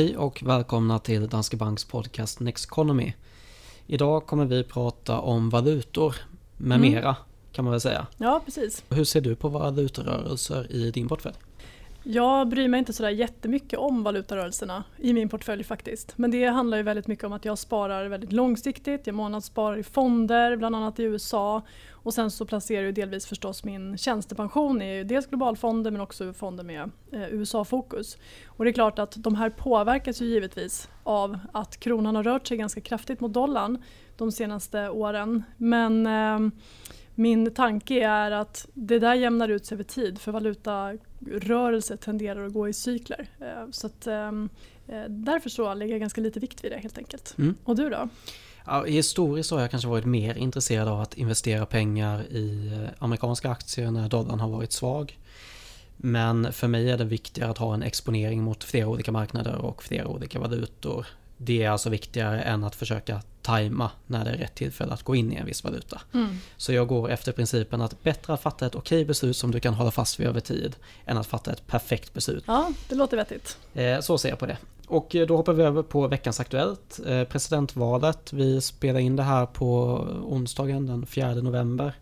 Hej och välkomna till Danske Banks podcast Next Economy. Idag kommer vi prata om valutor med Mm. mera kan man väl säga. Ja, precis. Hur ser du på valutorörelser i din portfölj? Jag bryr mig inte sådär jättemycket om valutarörelserna i min portfölj faktiskt. Men det handlar ju väldigt mycket om att jag sparar väldigt långsiktigt. Jag månadssparar i fonder, bland annat i USA. Och sen så placerar jag delvis förstås min tjänstepension i dels globalfonder men också fonder med eh, USA-fokus. Och det är klart att de här påverkas ju givetvis av att kronan har rört sig ganska kraftigt mot dollarn de senaste åren. Men eh, min tanke är att det där jämnar ut sig över tid för valutarörelser tenderar att gå i cykler. Eh, Så att, ehm, eh, därför så lägger jag ganska lite vikt vid det helt enkelt. Mm. Och du då? Ja, historiskt har jag kanske varit mer intresserad av att investera pengar i eh, amerikanska aktier när dollarn har varit svag. Men för mig är det viktigare att ha en exponering mot flera olika marknader och flera olika valutor. Det är alltså viktigare än att försöka tajma när det är rätt tillfälle att gå in i en viss valuta. Så jag går efter principen att bättre att fatta ett okej beslut som du kan hålla fast vid över tid än att fatta ett perfekt beslut. Ja, det låter vettigt. Eh, Så ser jag på det. Och eh, då hoppar vi över på veckans Aktuellt. Eh, Presidentvalet. Vi spelar in det här på onsdagen den 4 november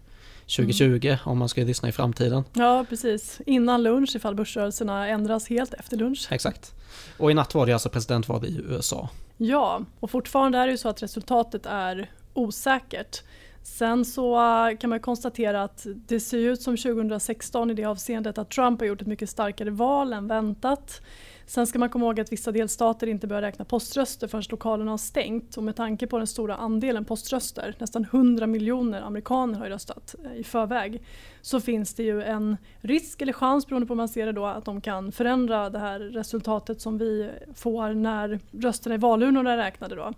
2020 om man ska lyssna i framtiden. Ja, precis. Innan lunch ifall börsrörelserna ändras helt efter lunch. Exakt. Och i natt var det alltså presidentval i USA. Ja, och fortfarande är det ju så att resultatet är osäkert. Sen så eh, kan man konstatera att det ser ut som 2016 i det avseendet att Trump har gjort ett mycket starkare val än väntat. Sen ska man komma ihåg att vissa delstater inte börjar räkna poströster förrän lokalerna har stängt och med tanke på den stora andelen poströster, nästan 100 miljoner amerikaner har ju röstat eh, i förväg, så finns det ju en risk eller chans beroende på hur man ser det då att de kan förändra det här resultatet som vi får när rösterna i valurnorna är räknade då.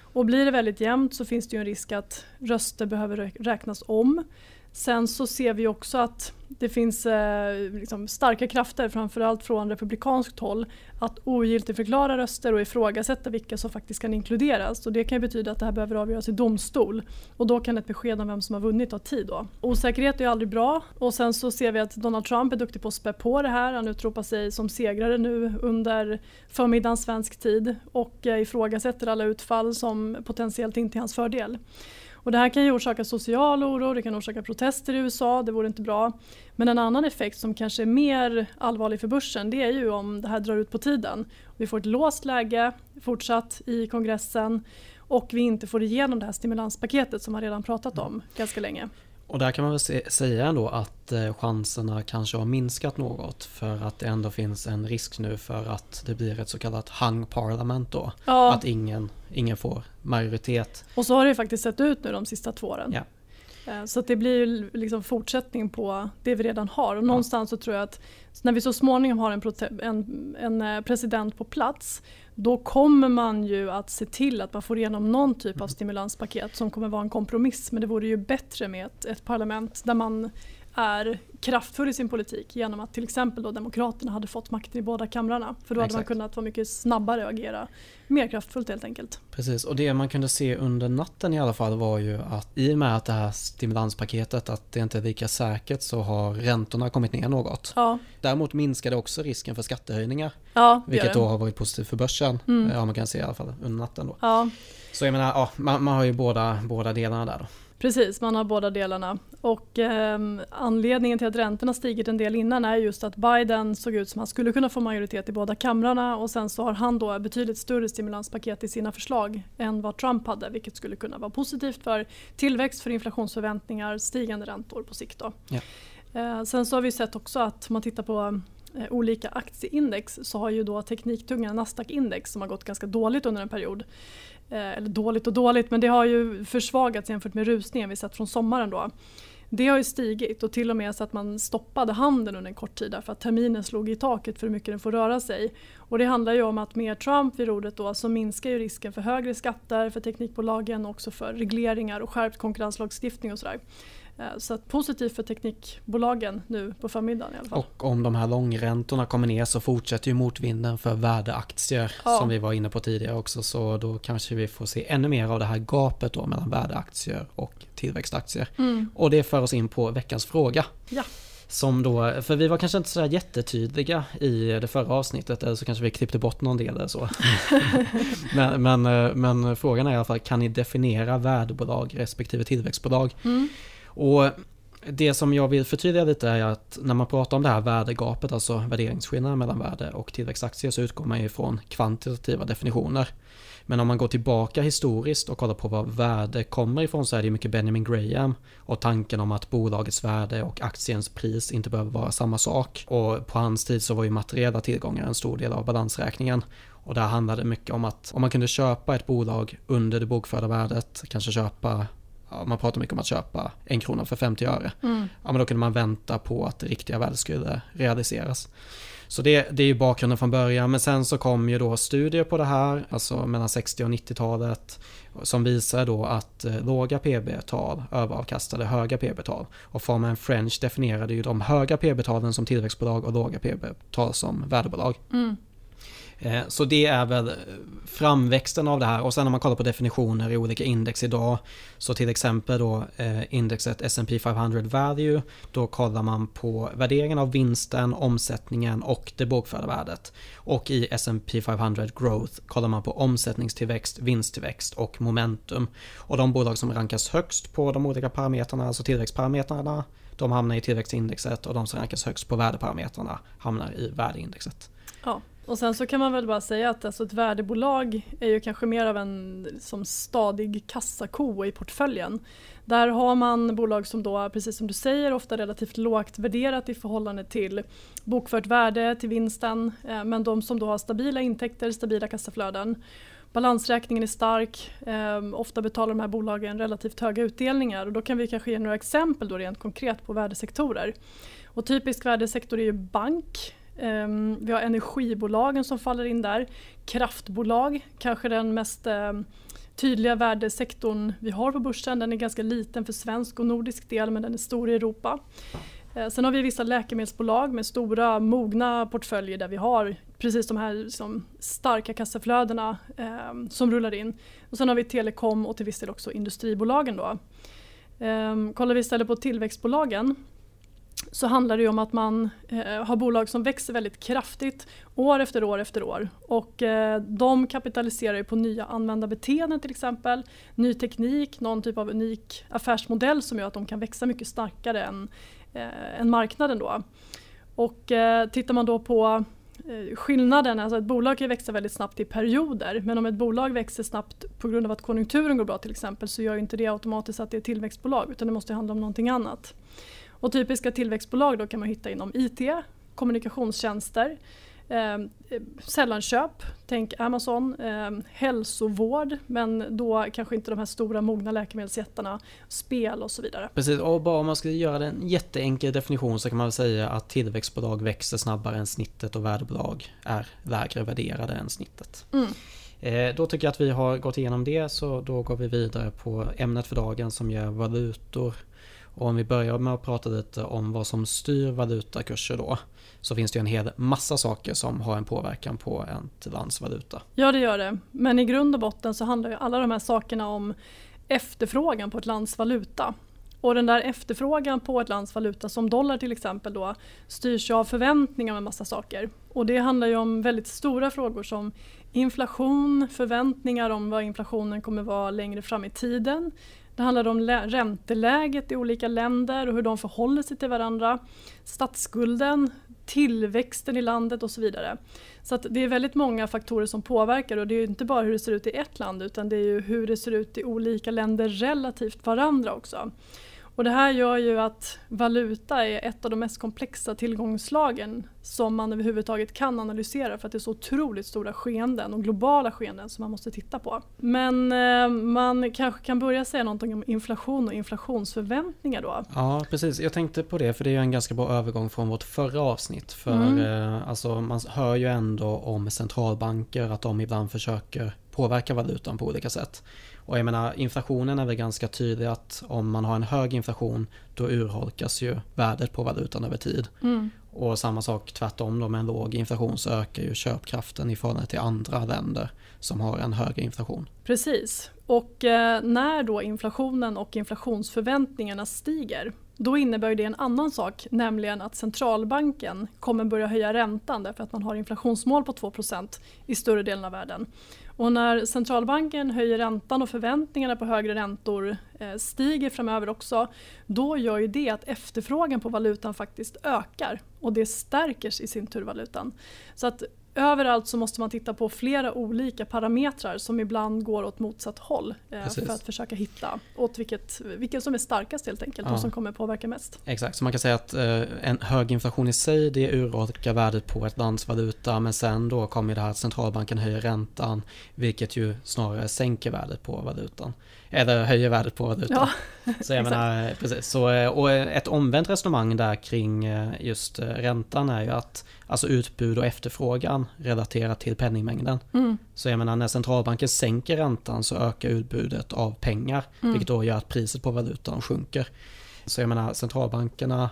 Och blir det väldigt jämnt så finns det ju en risk att röster behöver räknas om. Sen så ser vi också att det finns eh, liksom starka krafter, framförallt från republikanskt håll, att ogiltigförklara röster och ifrågasätta vilka som faktiskt kan inkluderas. Och det kan ju betyda att det här behöver avgöras i domstol. Och då kan ett besked om vem som har vunnit ta tid. Då. Osäkerhet är aldrig bra. Och sen så ser vi att Donald Trump är duktig på att spä på det här. Han utropar sig som segrare nu under förmiddagen svensk tid och eh, ifrågasätter alla utfall som potentiellt inte är hans fördel. Och det här kan ju orsaka social oro, det kan orsaka protester i USA, det vore inte bra. Men en annan effekt som kanske är mer allvarlig för börsen det är ju om det här drar ut på tiden. Vi får ett låst läge fortsatt i kongressen och vi inte får igenom det här stimulanspaketet som man redan pratat om ganska länge. Och där kan man väl se, säga ändå att eh, chanserna kanske har minskat något för att det ändå finns en risk nu för att det blir ett så kallat hung parliament då. Ja, Att ingen, ingen får majoritet. och så har det ju faktiskt sett ut nu de sista två åren. Ja. Eh, Så det blir ju liksom fortsättning på det vi redan har. Och någonstans så tror jag att när vi så småningom har en, en, en eh, president på plats då kommer man ju att se till att man får igenom någon typ av stimulanspaket som kommer vara en kompromiss. Men det vore ju bättre med ett, ett parlament där man är kraftfull i sin politik genom att till exempel då Demokraterna hade fått makten i båda kamrarna. För då hade man Exakt. kunnat vara mycket snabbare och agera mer kraftfullt helt enkelt. Precis, och det man kunde se under natten i alla fall var ju att i och med att det här stimulanspaketet att det inte är lika säkert så har räntorna kommit ner något. Ja, Däremot minskade också risken för skattehöjningar, ja vilket då har varit positivt för börsen. Mm. Ja, man kan se i alla fall under natten då. Ja, Så jag menar, ja, man, man har ju båda, båda delarna där då. Precis, man har båda delarna. Och ehm, anledningen till att räntorna stigit en del innan är just att Biden såg ut som att han skulle kunna få majoritet i båda kamrarna och sen så har han då betydligt större stimulanspaket i sina förslag än vad Trump hade vilket skulle kunna vara positivt för tillväxt, för inflationsförväntningar, stigande räntor på sikt. Då. Ja. Eh, sen så har vi sett också att om man tittar på eh, olika aktieindex så har ju då tekniktunga Nasdaq-index som har gått ganska dåligt under en period eh, Eh, eller dåligt och dåligt, men det har ju försvagats jämfört med rusningen vi sett från sommaren då. Det har ju stigit och till och med så att man stoppade handeln under en kort tid därför att terminen slog i taket för hur mycket den får röra sig. Och det handlar ju om att med Trump vid rodret då så minskar ju risken för högre skatter för teknikbolagen och också för regleringar och skärpt konkurrenslagstiftning och sådär. Eh, Så att positivt för teknikbolagen nu på förmiddagen i alla fall. Och om de här långräntorna kommer ner så fortsätter ju motvinden för värdeaktier Ja. som vi var inne på tidigare också. Så då kanske vi får se ännu mer av det här gapet då mellan värdeaktier och tillväxtaktier. Mm. Och det för oss in på veckans fråga. Ja. Som då, för vi var kanske inte sådär jättetydliga i det förra avsnittet eller så kanske vi klippte bort någon del eller så. men, men, eh, men, frågan är i alla fall, kan ni definiera värdebolag respektive tillväxtbolag? Mm. Och det som jag vill förtydliga lite är att när man pratar om det här värdegapet, alltså värderingsskillnaden mellan värde och tillväxtaktier så utgår man ju från kvantitativa definitioner. Men om man går tillbaka historiskt och kollar på var värde kommer ifrån så är det mycket Benjamin Graham och tanken om att bolagets värde och aktiens pris inte behöver vara samma sak. Och på hans tid så var ju materiella tillgångar en stor del av balansräkningen. Och där handlade det mycket om att om man kunde köpa ett bolag under det bokförda värdet, kanske köpa ja, man pratar mycket om att köpa en krona för 50 öre. Mm. Ja, men då kunde man vänta på att det riktiga värdet skulle realiseras. Så det, det är ju bakgrunden från början. Men sen så kom ju då studier på det här, alltså mellan 60 och 90-talet. Som visar då att eh, låga PB-tal överavkastade höga PB-tal. Och Farman French definierade ju de höga PB-talen som tillväxtbolag och låga PB-tal som värdebolag. Mm. Eh, så det är väl eh, framväxten av det här och sen när man kollar på definitioner i olika index idag så till exempel då eh, indexet S&P 500 Value då kollar man på värderingen av vinsten, omsättningen och det bokförda värdet. Och i S&P 500 Growth kollar man på omsättningstillväxt, vinsttillväxt och momentum. Och de bolag som rankas högst på de olika parametrarna, alltså tillväxtparametrarna, de hamnar i tillväxtindexet och de som rankas högst på värdeparametrarna hamnar i värdeindexet. Ja, och sen så kan man väl bara säga att alltså ett värdebolag är ju kanske mer av en som stadig kassako i portföljen. Där har man bolag som då, precis som du säger, ofta relativt lågt värderat i förhållande till bokfört värde, till vinsten. Eh, men de som då har stabila intäkter, stabila kassaflöden. Balansräkningen är stark, eh, ofta betalar de här bolagen relativt höga utdelningar och då kan vi kanske ge några exempel då rent konkret på värdesektorer. Och typisk värdesektor är ju bank, Um, vi har energibolagen som faller in där. Kraftbolag, kanske den mest um, tydliga värdesektorn vi har på börsen. Den är ganska liten för svensk och nordisk del men den är stor i Europa. Uh, sen har vi vissa läkemedelsbolag med stora mogna portföljer där vi har precis de här liksom, starka kassaflödena um, som rullar in. Och sen har vi telekom och till viss del också industribolagen. Då. Kollar vi istället på tillväxtbolagen så handlar det om att man eh, har bolag som växer väldigt kraftigt år efter år efter år. Och eh, de kapitaliserar på nya användarbeteenden till exempel, ny teknik, någon typ av unik affärsmodell som gör att de kan växa mycket starkare än, eh, än marknaden. Då. Och eh, tittar man då på eh, skillnaden, alltså ett bolag kan växa väldigt snabbt i perioder men om ett bolag växer snabbt på grund av att konjunkturen går bra till exempel så gör inte det automatiskt att det är ett tillväxtbolag utan det måste handla om någonting annat. Och typiska tillväxtbolag då kan man hitta inom IT, kommunikationstjänster, eh, sällanköp, tänk Amazon, eh, hälsovård men då kanske inte de här stora mogna läkemedelsjättarna, spel och så vidare. Precis, och bara om man ska göra en jätteenkel definition så kan man säga att tillväxtbolag växer snabbare än snittet och värdebolag är lägre värderade än snittet. Mm. Eh, då tycker jag att vi har gått igenom det så då går vi vidare på ämnet för dagen som är valutor och om vi börjar med att prata lite om vad som styr valutakurser då så finns det ju en hel massa saker som har en påverkan på ett lands valuta. Ja det gör det, men i grund och botten så handlar ju alla de här sakerna om efterfrågan på ett lands valuta. Och den där efterfrågan på ett lands valuta som dollar till exempel då styrs av förväntningar om en massa saker. Och det handlar ju om väldigt stora frågor som inflation, förväntningar om vad inflationen kommer vara längre fram i tiden. Det handlar om ränteläget i olika länder och hur de förhåller sig till varandra. Statsskulden, tillväxten i landet och så vidare. Så det är väldigt många faktorer som påverkar och det är inte bara hur det ser ut i ett land utan det är ju hur det ser ut i olika länder relativt varandra också. Och det här gör ju att valuta är ett av de mest komplexa tillgångslagen som man överhuvudtaget kan analysera för att det är så otroligt stora skeenden och globala skeenden som man måste titta på. Men eh, man kanske kan börja säga någonting om inflation och inflationsförväntningar då. Ja precis, jag tänkte på det för det är en ganska bra övergång från vårt förra avsnitt. För mm. eh, alltså, man hör ju ändå om centralbanker att de ibland försöker påverka valutan på olika sätt. Och jag menar inflationen är väl ganska tydlig att om man har en hög inflation då urholkas ju värdet på valutan över tid. Mm. Och samma sak tvärtom då med en låg inflation så ökar ju köpkraften i förhållande till andra länder som har en högre inflation. Precis. Och eh, när då inflationen och inflationsförväntningarna stiger då innebär det en annan sak, nämligen att centralbanken kommer börja höja räntan därför att man har inflationsmål på 2% i större delen av världen. Och när centralbanken höjer räntan och förväntningarna på högre räntor eh, stiger framöver också, då gör ju det att efterfrågan på valutan faktiskt ökar och det stärker i sin tur valutan. Så att överallt så måste man titta på flera olika parametrar som ibland går åt motsatt håll eh, för att försöka hitta åt vilket, vilket som är starkast helt enkelt ja. och som kommer påverka mest. Exakt, så man kan säga att eh, en hög inflation i sig det urholkar värdet på ett lands valuta men sen då kommer det här att centralbanken höjer räntan vilket ju snarare sänker värdet på valutan. Eller höjer värdet på valutan. Ja, så jag menar, precis. Så, eh, och ett omvänt resonemang där kring eh, just eh, räntan är ju att alltså utbud och efterfrågan relaterat till penningmängden. Mm. Så jag menar när centralbanken sänker räntan så ökar utbudet av pengar mm. vilket då gör att priset på valutan sjunker. Så jag menar centralbankerna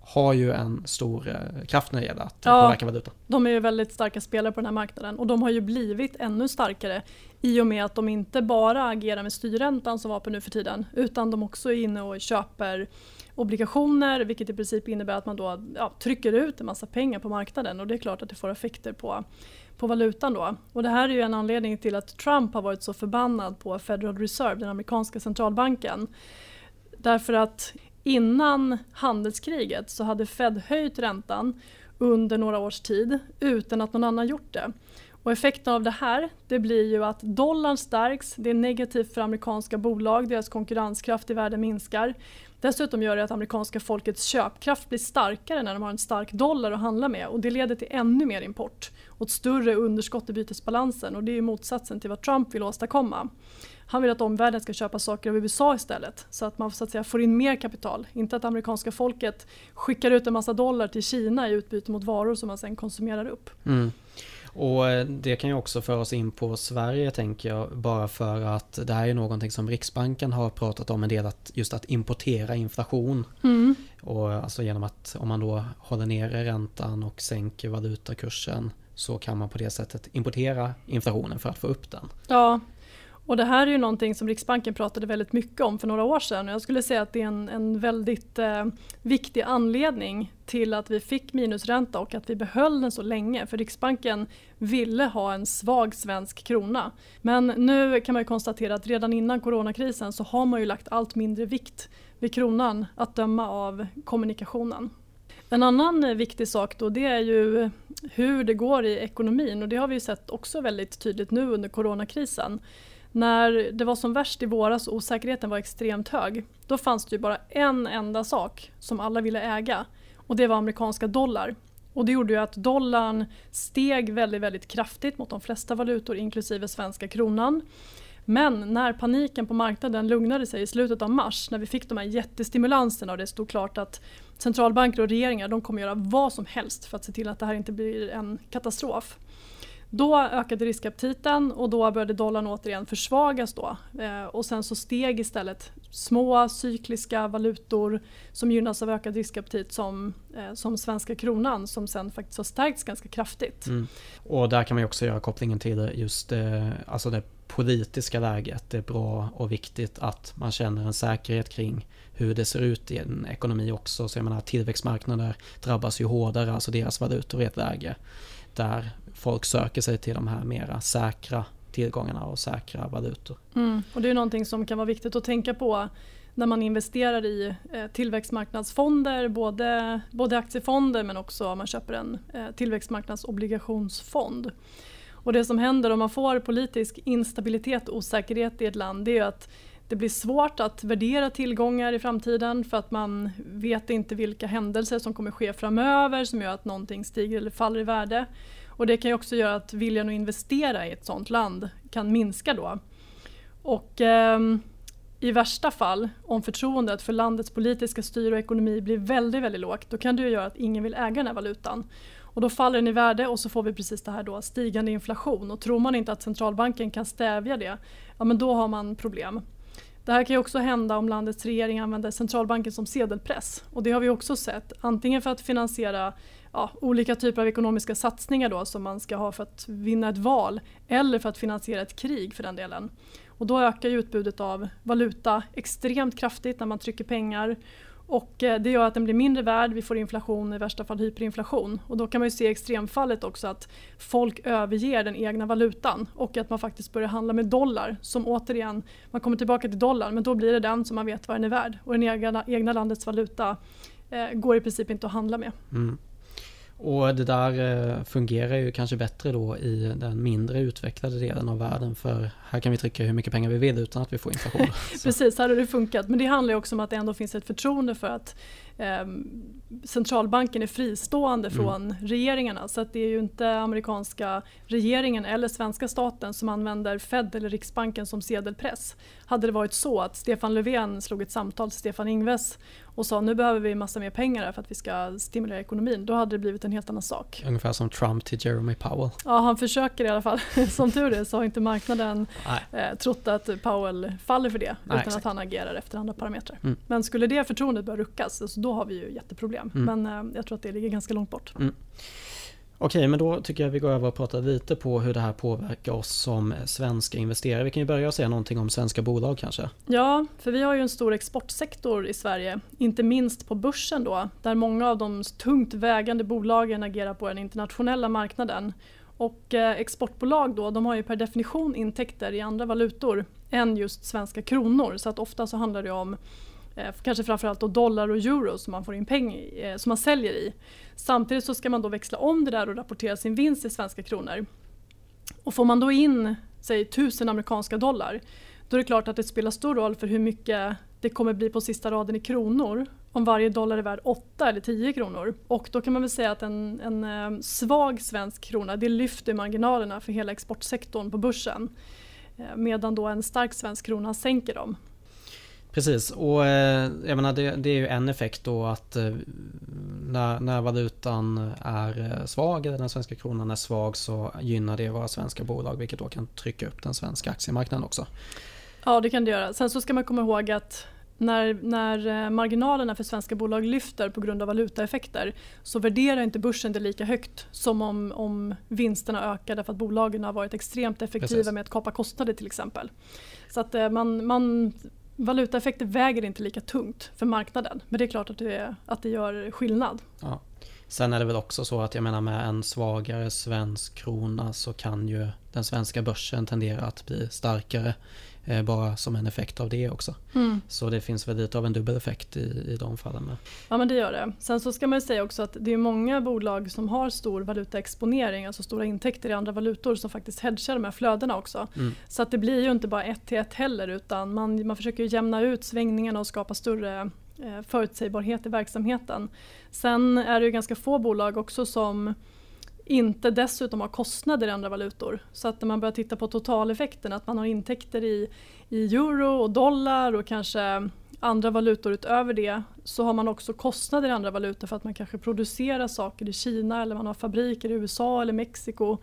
har ju en stor eh, kraft när det gäller att ja, påverka valutan. De är ju väldigt starka spelare på den här marknaden och de har ju blivit ännu starkare i och med att de inte bara agerar med styrräntan som vapen nu för tiden utan de också är inne och köper obligationer vilket i princip innebär att man då ja, trycker ut en massa pengar på marknaden och det är klart att det får effekter på, på valutan då. Och det här är ju en anledning till att Trump har varit så förbannad på Federal Reserve, den amerikanska centralbanken. Därför att innan handelskriget så hade Fed höjt räntan under några års tid utan att någon annan gjort det. Och effekten av det här det blir ju att dollarn stärks, det är negativt för amerikanska bolag, deras konkurrenskraft i världen minskar. Dessutom gör det att amerikanska folkets köpkraft blir starkare när de har en stark dollar att handla med och det leder till ännu mer import och ett större underskott i bytesbalansen och det är motsatsen till vad Trump vill åstadkomma. Han vill att omvärlden ska köpa saker av USA istället så att man så att säga, får in mer kapital. Inte att amerikanska folket skickar ut en massa dollar till Kina i utbyte mot varor som man sen konsumerar upp. Mm. Och eh, det kan ju också föra oss in på Sverige tänker jag bara för att det här är någonting som Riksbanken har pratat om en del att just att importera inflation. Mm. Och alltså genom att om man då håller nere räntan och sänker valutakursen så kan man på det sättet importera inflationen för att få upp den. Ja, och det här är ju någonting som Riksbanken pratade väldigt mycket om för några år sedan och jag skulle säga att det är en, en väldigt eh, viktig anledning till att vi fick minusränta och att vi behöll den så länge för Riksbanken ville ha en svag svensk krona. Men nu kan man konstatera att redan innan coronakrisen så har man ju lagt allt mindre vikt vid kronan att döma av kommunikationen. En annan eh, viktig sak då det är ju hur det går i ekonomin och det har vi sett också väldigt tydligt nu under coronakrisen. När det var som värst i våras och osäkerheten var extremt hög, då fanns det ju bara en enda sak som alla ville äga och det var amerikanska dollar. Och det gjorde ju att dollarn steg väldigt, väldigt kraftigt mot de flesta valutor inklusive svenska kronan. Men när paniken på marknaden lugnade sig i slutet av mars när vi fick de här jättestimulanserna och det stod klart att centralbanker och regeringar de kommer göra vad som helst för att se till att det här inte blir en katastrof. Då ökade riskaptiten och då började dollarn återigen försvagas. Då. Eh, och sen så steg istället små cykliska valutor som gynnas av ökad riskaptit som, eh, som svenska kronan som sen faktiskt har stärkts ganska kraftigt. Mm. Och där kan man också göra kopplingen till just eh, alltså det politiska läget. Det är bra och viktigt att man känner en säkerhet kring hur det ser ut i en ekonomi också. Så jag menar tillväxtmarknader drabbas ju hårdare, alltså deras valutor i ett läge där folk söker sig till de här mera säkra tillgångarna och säkra valutor. Mm. Och det är någonting som kan vara viktigt att tänka på när man investerar i eh, tillväxtmarknadsfonder, både, både aktiefonder men också om man köper en eh, tillväxtmarknadsobligationsfond. Och det som händer om man får politisk instabilitet och osäkerhet i ett land det är att det blir svårt att värdera tillgångar i framtiden för att man vet inte vilka händelser som kommer ske framöver som gör att någonting stiger eller faller i värde. Och det kan ju också göra att viljan att investera i ett sådant land kan minska då. Och eh, i värsta fall, om förtroendet för landets politiska styre och ekonomi blir väldigt, väldigt lågt, då kan det ju göra att ingen vill äga den här valutan. Och då faller den i värde och så får vi precis det här då, stigande inflation. Och tror man inte att centralbanken kan stävja det, ja men då har man problem. Det här kan ju också hända om landets regering använder centralbanken som sedelpress. Och det har vi också sett, antingen för att finansiera ja, olika typer av ekonomiska satsningar då, som man ska ha för att vinna ett val eller för att finansiera ett krig för den delen. Och då ökar utbudet av valuta extremt kraftigt när man trycker pengar och eh, det gör att den blir mindre värd, vi får inflation, i värsta fall hyperinflation. Och då kan man ju se i extremfallet också att folk överger den egna valutan och att man faktiskt börjar handla med dollar som återigen, man kommer tillbaka till dollarn, men då blir det den som man vet vad den är värd och den egna, egna landets valuta eh, går i princip inte att handla med. Mm. Och det där eh, fungerar ju kanske bättre då i den mindre utvecklade delen av världen för här kan vi trycka hur mycket pengar vi vill utan att vi får inflation. Precis, här har det funkat. Men det handlar också om att det ändå finns ett förtroende för att centralbanken är fristående mm. från regeringarna. Så att det är ju inte amerikanska regeringen eller svenska staten som använder Fed eller Riksbanken som sedelpress. Hade det varit så att Stefan Löfven slog ett samtal till Stefan Ingves och sa nu behöver vi massa mer pengar för att vi ska stimulera ekonomin. Då hade det blivit en helt annan sak. Ungefär som Trump till Jeremy Powell. Ja, han försöker i alla fall. som tur är så har inte marknaden eh, trott att Powell faller för det Nej, utan exakt. att han agerar efter andra parametrar. Mm. Men skulle det förtroendet börja ruckas, alltså, då har vi ju jätteproblem. Mm. Men eh, jag tror att det ligger ganska långt bort. Mm. Okej, men då tycker jag vi går över och pratar lite på hur det här påverkar oss som svenska investerare. Vi kan ju börja säga någonting om svenska bolag kanske. Ja, för vi har ju en stor exportsektor i Sverige, inte minst på börsen då, där många av de tungt vägande bolagen agerar på den internationella marknaden. Och eh, exportbolag då, de har ju per definition intäkter i andra valutor än just svenska kronor. Så att ofta så handlar det om Eh, kanske framförallt då dollar och euro som man får in pengar eh, som man säljer i. Samtidigt så ska man då växla om det där och rapportera sin vinst i svenska kronor. Och får man då in säg 1000 amerikanska dollar då är det klart att det spelar stor roll för hur mycket det kommer bli på sista raden i kronor om varje dollar är värd 8 eller 10 kronor. Och då kan man väl säga att en, en eh, svag svensk krona det lyfter marginalerna för hela exportsektorn på börsen. Medan då en stark svensk krona sänker dem. Precis, och eh, jag menar det, det, är ju en effekt då att när, när valutan är svag eller den svenska kronan är svag så gynnar det våra svenska bolag vilket då kan trycka upp den svenska aktiemarknaden också. Ja det kan det göra. Sen så ska man komma ihåg att när, när eh, marginalerna för svenska bolag lyfter på grund av valutaeffekter så värderar inte börsen det lika högt som om, om vinsterna ökar därför att bolagen har varit extremt effektiva Precis. med att kapa kostnader till exempel. Så att eh, man, man, valutaeffekter väger inte lika tungt för marknaden men det är klart att det, att det gör skillnad. Ja. Sen är det väl också så att jag menar med en svagare svensk krona så kan ju den svenska börsen tendera att bli starkare bara som en effekt av det också. Mm. Så det finns väl lite av en dubbel effekt i, i de fallen. Med. Ja men det gör det. Sen så ska man säga också att det är många bolag som har stor valutaexponering, alltså stora intäkter i andra valutor som faktiskt hedgar de här flödena också. Mm. Så att det blir ju inte bara ett till ett heller utan man, man försöker jämna ut svängningarna och skapa större eh, förutsägbarhet i verksamheten. Sen är det ju ganska få bolag också som inte dessutom har kostnader i andra valutor. Så att när man börjar titta på totaleffekten, att man har intäkter i, i euro och dollar och kanske andra valutor utöver det så har man också kostnader i andra valutor för att man kanske producerar saker i Kina eller man har fabriker i USA eller Mexiko.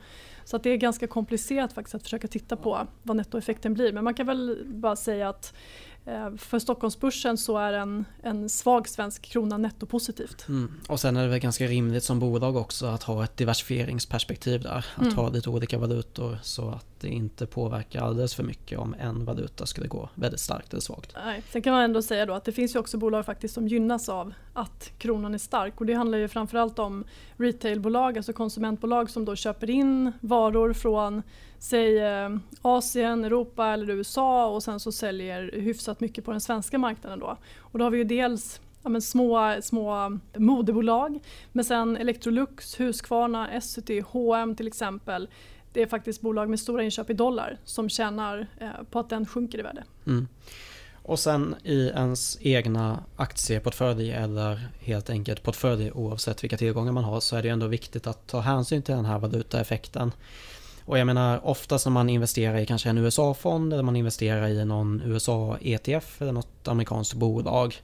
Så att det är ganska komplicerat faktiskt att försöka titta på vad nettoeffekten blir. Men man kan väl bara säga att för Stockholmsbörsen så är en, en svag svensk krona nettopositivt. Mm. Och sen är det väl ganska rimligt som bolag också att ha ett diversifieringsperspektiv där. Att mm. ha lite olika valutor så att det inte påverkar alldeles för mycket om en valuta skulle gå väldigt starkt eller svagt. Nej. Sen kan man ändå säga då att det finns ju också bolag faktiskt som gynnas av att kronan är stark och det handlar ju framförallt om retailbolag, alltså konsumentbolag som då köper in varor från säg eh, Asien, Europa eller USA och sen så säljer hyfsat mycket på den svenska marknaden då. Och då har vi ju dels ja, men små, små modebolag men sen Electrolux, Husqvarna, Essity, H&M till exempel det är faktiskt bolag med stora inköp i dollar som tjänar eh, på att den sjunker i värde. Mm. Och sen i ens egna aktieportfölj eller helt enkelt portfölj oavsett vilka tillgångar man har så är det ändå viktigt att ta hänsyn till den här valutaeffekten. Och jag menar oftast när man investerar i kanske en USA-fond eller man investerar i någon USA-ETF eller något amerikanskt bolag.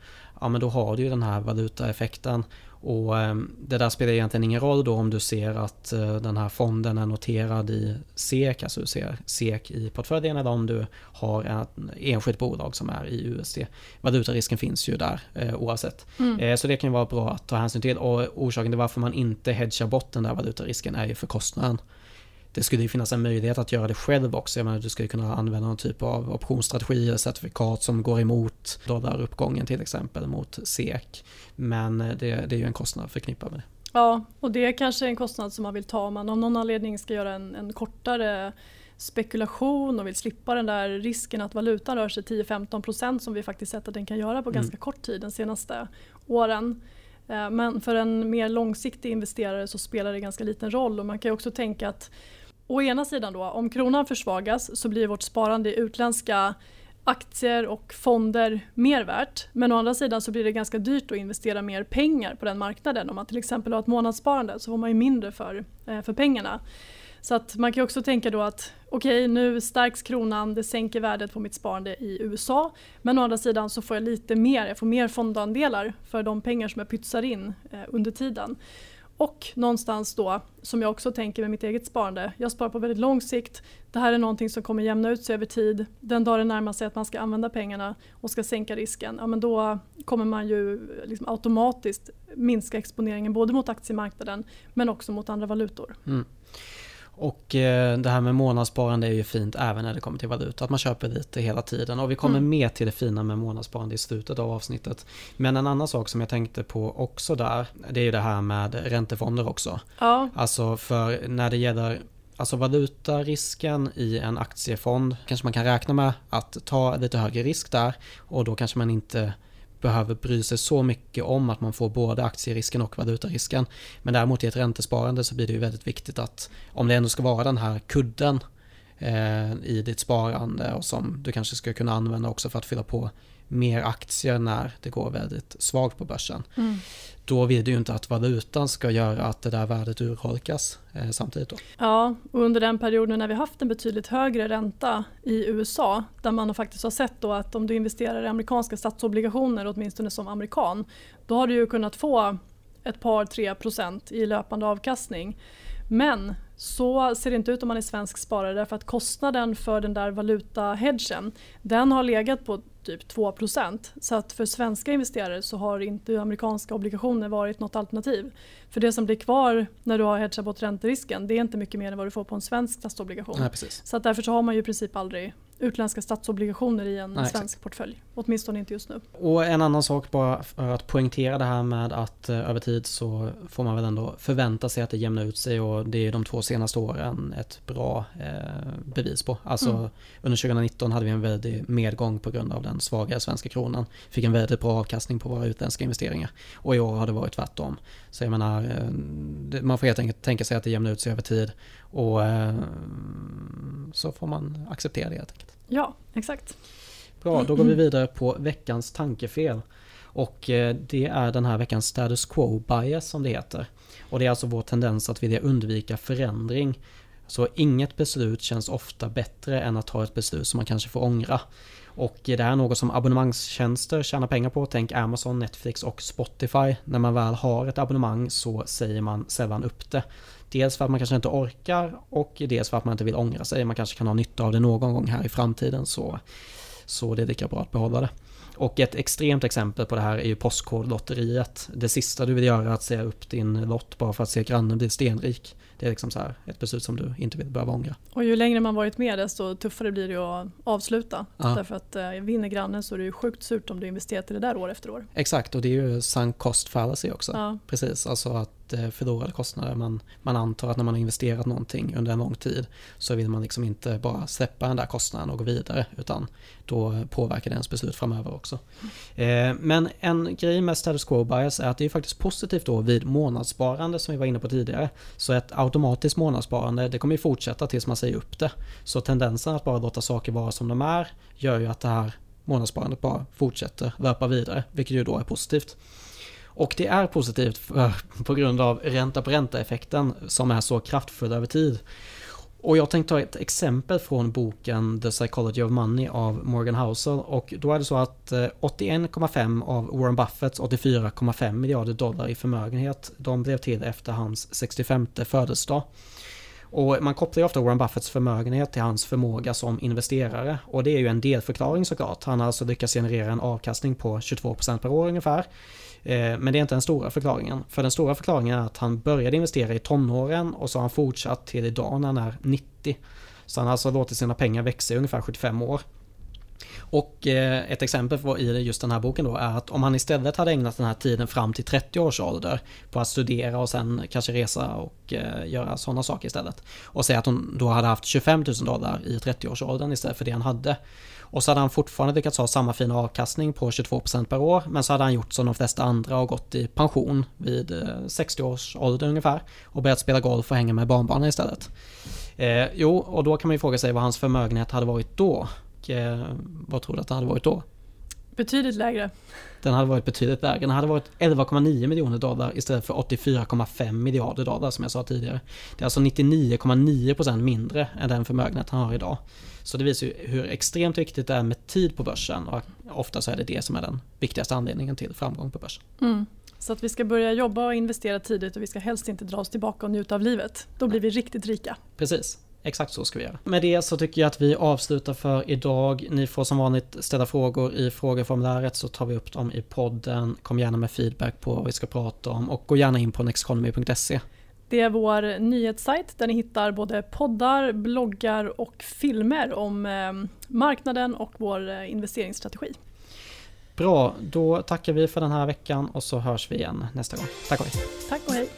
Ja men då har du ju den här valutaeffekten. Och ehm, det där spelar egentligen ingen roll då om du ser att eh, den här fonden är noterad i SEK, alltså du ser SEK i portföljen eller om du har ett enskilt bolag som är i USD. Valutarisken finns ju där eh, oavsett. Mm. Eh, så det kan vara bra att ta hänsyn till och orsaken till varför man inte hedgar bort den där valutarisken är ju för kostnaden det skulle ju finnas en möjlighet att göra det själv också. Jag menar, du skulle kunna använda någon typ av optionsstrategi eller certifikat som går emot dollaruppgången till exempel mot SEK. Men det, det är ju en kostnad förknippad med det. Ja, och det är kanske en kostnad som man vill ta om man av någon anledning ska göra en, en kortare spekulation och vill slippa den där risken att valutan rör sig 10-15% som vi faktiskt sett att den kan göra på mm. ganska kort tid de senaste åren. Eh, men för en mer långsiktig investerare så spelar det ganska liten roll och man kan ju också tänka att Å ena sidan då, om kronan försvagas så blir vårt sparande i utländska aktier och fonder mer värt. Men å andra sidan så blir det ganska dyrt att investera mer pengar på den marknaden. Om man till exempel har ett månadssparande så får man ju mindre för, eh, för pengarna. Så att man kan också tänka då att okej okay, nu stärks kronan, det sänker värdet på mitt sparande i USA. Men å andra sidan så får jag lite mer, jag får mer fondandelar för de pengar som jag pytsar in eh, under tiden. Och någonstans då, som jag också tänker med mitt eget sparande, jag sparar på väldigt lång sikt. Det här är någonting som kommer jämna ut sig över tid. Den dag det närmar sig att man ska använda pengarna och ska sänka risken, ja men då kommer man ju liksom automatiskt minska exponeringen både mot aktiemarknaden men också mot andra valutor. Mm. Och eh, det här med månadssparande är ju fint även när det kommer till valuta. Att man köper lite hela tiden. Och vi kommer mm. med till det fina med månadssparande i slutet av avsnittet. Men en annan sak som jag tänkte på också där. Det är ju det här med räntefonder också. Ja. Alltså för när det gäller Alltså valutarisken i en aktiefond kanske man kan räkna med att ta lite högre risk där och då kanske man inte behöver bry sig så mycket om att man får både aktierisken och valutarisken. Men däremot i ett räntesparande så blir det ju väldigt viktigt att om det ändå ska vara den här kudden eh, i ditt sparande och som du kanske ska kunna använda också för att fylla på mer aktier när det går väldigt svagt på börsen. Mm. Då vill du ju inte att valutan ska göra att det där värdet urholkas eh, samtidigt. Då. Ja, och under den perioden när vi haft en betydligt högre ränta i USA där man faktiskt har sett då att om du investerar i amerikanska statsobligationer åtminstone som amerikan då har du ju kunnat få ett par tre procent i löpande avkastning. Men så ser det inte ut om man är svensk sparare därför att kostnaden för den där valutahedgen den har legat på typ 2% Så att för svenska investerare så har inte amerikanska obligationer varit något alternativ. För det som blir kvar när du har hedgat bort ränterisken det är inte mycket mer än vad du får på en svensk statsobligation. Nej, så att därför så har man ju i princip aldrig utländska statsobligationer i en Nej, svensk exakt. portfölj. Åtminstone inte just nu. Och en annan sak bara för att poängtera det här med att eh, över tid så får man väl ändå förvänta sig att det jämnar ut sig och det är de två senaste åren ett bra eh, bevis på. Alltså mm. under 2019 hade vi en väldig medgång på grund av den svagare svenska kronan. Fick en väldigt bra avkastning på våra utländska investeringar. Och i år har det varit tvärtom. Så jag menar, eh, man får helt enkelt tänka sig att det jämnar ut sig över tid och eh, så får man acceptera det helt enkelt. Ja, exakt. Bra, då går vi vidare på veckans tankefel. Och eh, det är den här veckans status quo bias som det heter. Och det är alltså vår tendens att vilja undvika förändring. Så inget beslut känns ofta bättre än att ta ett beslut som man kanske får ångra. Och det här är något som abonnemangstjänster tjänar pengar på. Tänk Amazon, Netflix och Spotify. När man väl har ett abonnemang så säger man sällan upp det. Dels för att man kanske inte orkar och dels för att man inte vill ångra sig. Man kanske kan ha nytta av det någon gång här i framtiden så, så det är lika bra att behålla det. Och ett extremt exempel på det här är ju Postkodlotteriet. Det sista du vill göra är att säga upp din lott bara för att se grannen bli stenrik. Det är liksom så här, ett beslut som du inte vill behöva ångra. Och ju längre man varit med desto tuffare blir det att avsluta. Ja. Därför att eh, vinner grannen så är det ju sjukt surt om du investerat i det där år efter år. Exakt och det är ju sunk cost fallacy också. Ja. Precis, alltså att förlorade kostnader. Man, man antar att när man har investerat någonting under en lång tid så vill man liksom inte bara släppa den där kostnaden och gå vidare utan då påverkar det ens beslut framöver också. Eh, men en grej med status quo bias är att det är faktiskt positivt då vid månadssparande som vi var inne på tidigare. Så ett automatiskt månadssparande det kommer ju fortsätta tills man säger upp det. Så tendensen att bara låta saker vara som de är gör ju att det här månadssparandet bara fortsätter löpa vidare, vilket ju då är positivt. Och det är positivt för, på grund av ränta på ränta effekten som är så kraftfull över tid. Och jag tänkte ta ett exempel från boken The Psychology of Money av Morgan Housel och då är det så att eh, 81,5 av Warren Buffetts 84,5 miljarder dollar i förmögenhet de blev till efter hans 65 födelsedag. Och man kopplar ju ofta Warren Buffetts förmögenhet till hans förmåga som investerare. Och det är ju en delförklaring såklart. Han har alltså lyckats generera en avkastning på 22% per år ungefär. Eh, men det är inte den stora förklaringen. För den stora förklaringen är att han började investera i tonåren och så har han fortsatt till idag när han är 90. Så han har alltså låtit sina pengar växa i ungefär 75 år. Och eh, ett exempel på i just den här boken då är att om han istället hade ägnat den här tiden fram till 30 års ålder på att studera och sen kanske resa och eh, göra sådana saker istället. Och säga att hon då hade haft 25 000 dollar i 30-årsåldern istället för det han hade. Och så hade han fortfarande lyckats ha samma fina avkastning på 22% per år men så hade han gjort som de flesta andra och gått i pension vid eh, 60 års ålder ungefär och börjat spela golf och hänga med barnbarnen istället. Eh, jo, och då kan man ju fråga sig vad hans förmögenhet hade varit då. Och eh, vad tror du att det hade varit då? Betydligt lägre. Den hade varit betydligt lägre. Den hade varit 11,9 miljoner dollar istället för 84,5 miljarder dollar som jag sa tidigare. Det är alltså 99,9% mindre än den förmögenhet han har idag. Så det visar ju hur extremt viktigt det är med tid på börsen och ofta så är det det som är den viktigaste anledningen till framgång på börsen. Mm. Så att vi ska börja jobba och investera tidigt och vi ska helst inte dra oss tillbaka och njuta av livet. Då blir vi riktigt rika. Precis. Exakt så ska vi göra. Med det så tycker jag att vi avslutar för idag. Ni får som vanligt ställa frågor i frågeformuläret så tar vi upp dem i podden. Kom gärna med feedback på vad vi ska prata om och gå gärna in på nexteconomy.se. Det är vår nyhetssajt där ni hittar både poddar, bloggar och filmer om eh, marknaden och vår eh, investeringsstrategi. Bra, då tackar vi för den här veckan och så hörs vi igen nästa gång. Tack och hej. Tack och hej.